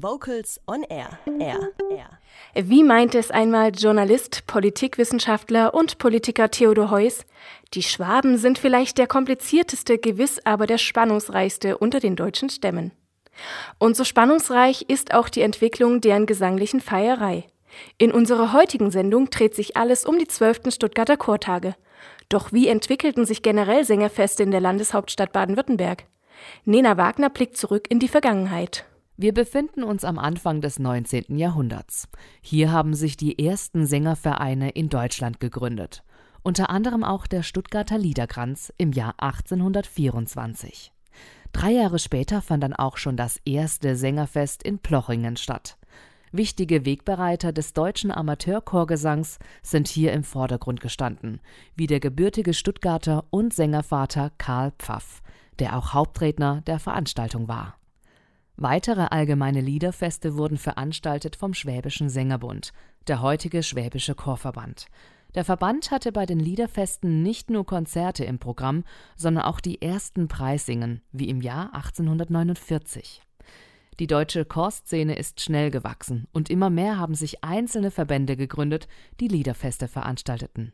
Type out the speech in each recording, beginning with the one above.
Vocals on Air. Air. Air. Wie meinte es einmal Journalist, Politikwissenschaftler und Politiker Theodor Heuss? Die Schwaben sind vielleicht der komplizierteste, gewiss aber der spannungsreichste unter den deutschen Stämmen. Und so spannungsreich ist auch die Entwicklung deren gesanglichen Feierei. In unserer heutigen Sendung dreht sich alles um die zwölften Stuttgarter Chortage. Doch wie entwickelten sich generell Sängerfeste in der Landeshauptstadt Baden-Württemberg? Nena Wagner blickt zurück in die Vergangenheit. Wir befinden uns am Anfang des 19. Jahrhunderts. Hier haben sich die ersten Sängervereine in Deutschland gegründet. Unter anderem auch der Stuttgarter Liederkranz im Jahr 1824. Drei Jahre später fand dann auch schon das erste Sängerfest in Plochingen statt. Wichtige Wegbereiter des deutschen Amateurchorgesangs sind hier im Vordergrund gestanden, wie der gebürtige Stuttgarter und Sängervater Karl Pfaff, der auch Hauptredner der Veranstaltung war. Weitere allgemeine Liederfeste wurden veranstaltet vom Schwäbischen Sängerbund, der heutige Schwäbische Chorverband. Der Verband hatte bei den Liederfesten nicht nur Konzerte im Programm, sondern auch die ersten Preissingen, wie im Jahr 1849. Die deutsche Chorszene ist schnell gewachsen und immer mehr haben sich einzelne Verbände gegründet, die Liederfeste veranstalteten.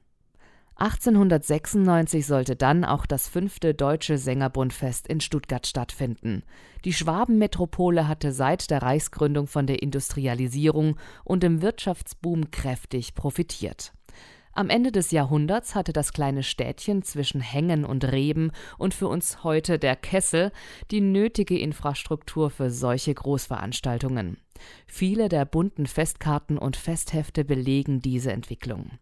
1896 sollte dann auch das fünfte Deutsche Sängerbundfest in Stuttgart stattfinden. Die Schwabenmetropole hatte seit der Reichsgründung von der Industrialisierung und dem Wirtschaftsboom kräftig profitiert. Am Ende des Jahrhunderts hatte das kleine Städtchen zwischen Hängen und Reben und für uns heute der Kessel die nötige Infrastruktur für solche Großveranstaltungen. Viele der bunten Festkarten und Festhefte belegen diese Entwicklung.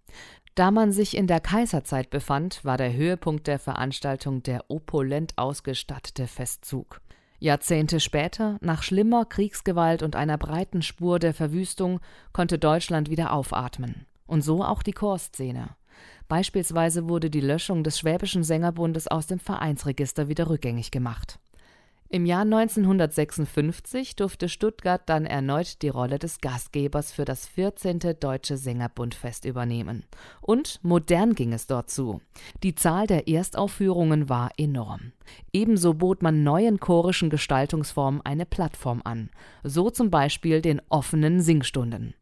Da man sich in der Kaiserzeit befand, war der Höhepunkt der Veranstaltung der opulent ausgestattete Festzug. Jahrzehnte später, nach schlimmer Kriegsgewalt und einer breiten Spur der Verwüstung, konnte Deutschland wieder aufatmen. Und so auch die Chorszene. Beispielsweise wurde die Löschung des Schwäbischen Sängerbundes aus dem Vereinsregister wieder rückgängig gemacht. Im Jahr 1956 durfte Stuttgart dann erneut die Rolle des Gastgebers für das 14. Deutsche Sängerbundfest übernehmen. Und modern ging es dort zu. Die Zahl der Erstaufführungen war enorm. Ebenso bot man neuen chorischen Gestaltungsformen eine Plattform an, so zum Beispiel den offenen Singstunden.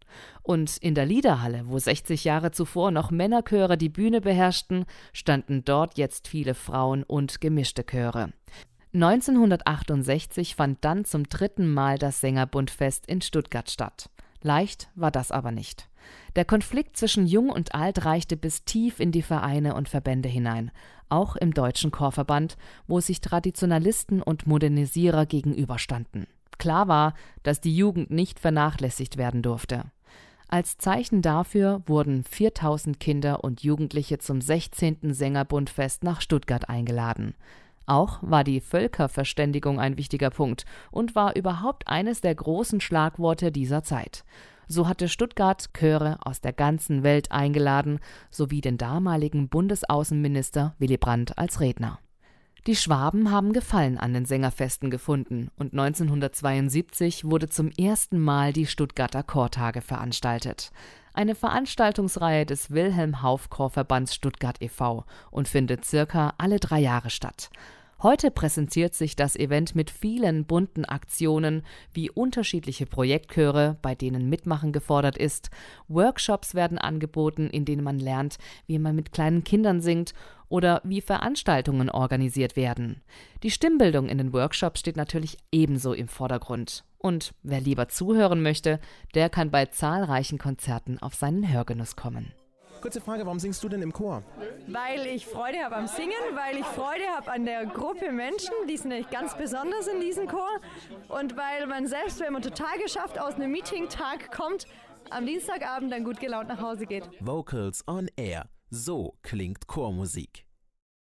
Und in der Liederhalle, wo 60 Jahre zuvor noch Männerchöre die Bühne beherrschten, standen dort jetzt viele Frauen und gemischte Chöre. 1968 fand dann zum dritten Mal das Sängerbundfest in Stuttgart statt. Leicht war das aber nicht. Der Konflikt zwischen Jung und Alt reichte bis tief in die Vereine und Verbände hinein, auch im Deutschen Chorverband, wo sich Traditionalisten und Modernisierer gegenüberstanden. Klar war, dass die Jugend nicht vernachlässigt werden durfte. Als Zeichen dafür wurden 4000 Kinder und Jugendliche zum 16. Sängerbundfest nach Stuttgart eingeladen. Auch war die Völkerverständigung ein wichtiger Punkt und war überhaupt eines der großen Schlagworte dieser Zeit. So hatte Stuttgart Chöre aus der ganzen Welt eingeladen, sowie den damaligen Bundesaußenminister Willy Brandt als Redner. Die Schwaben haben Gefallen an den Sängerfesten gefunden und 1972 wurde zum ersten Mal die Stuttgarter Chortage veranstaltet. Eine Veranstaltungsreihe des Wilhelm Hauff Chorverbands Stuttgart e.V. und findet circa alle drei Jahre statt. Heute präsentiert sich das Event mit vielen bunten Aktionen wie unterschiedliche Projektchöre, bei denen Mitmachen gefordert ist, Workshops werden angeboten, in denen man lernt, wie man mit kleinen Kindern singt oder wie Veranstaltungen organisiert werden. Die Stimmbildung in den Workshops steht natürlich ebenso im Vordergrund. Und wer lieber zuhören möchte, der kann bei zahlreichen Konzerten auf seinen Hörgenuss kommen. Kurze Frage, warum singst du denn im Chor? Weil ich Freude habe am Singen, weil ich Freude habe an der Gruppe Menschen, die sind nämlich ganz besonders in diesem Chor und weil man selbst, wenn man total geschafft aus einem Meeting-Tag kommt, am Dienstagabend dann gut gelaunt nach Hause geht. Vocals on Air. So klingt Chormusik.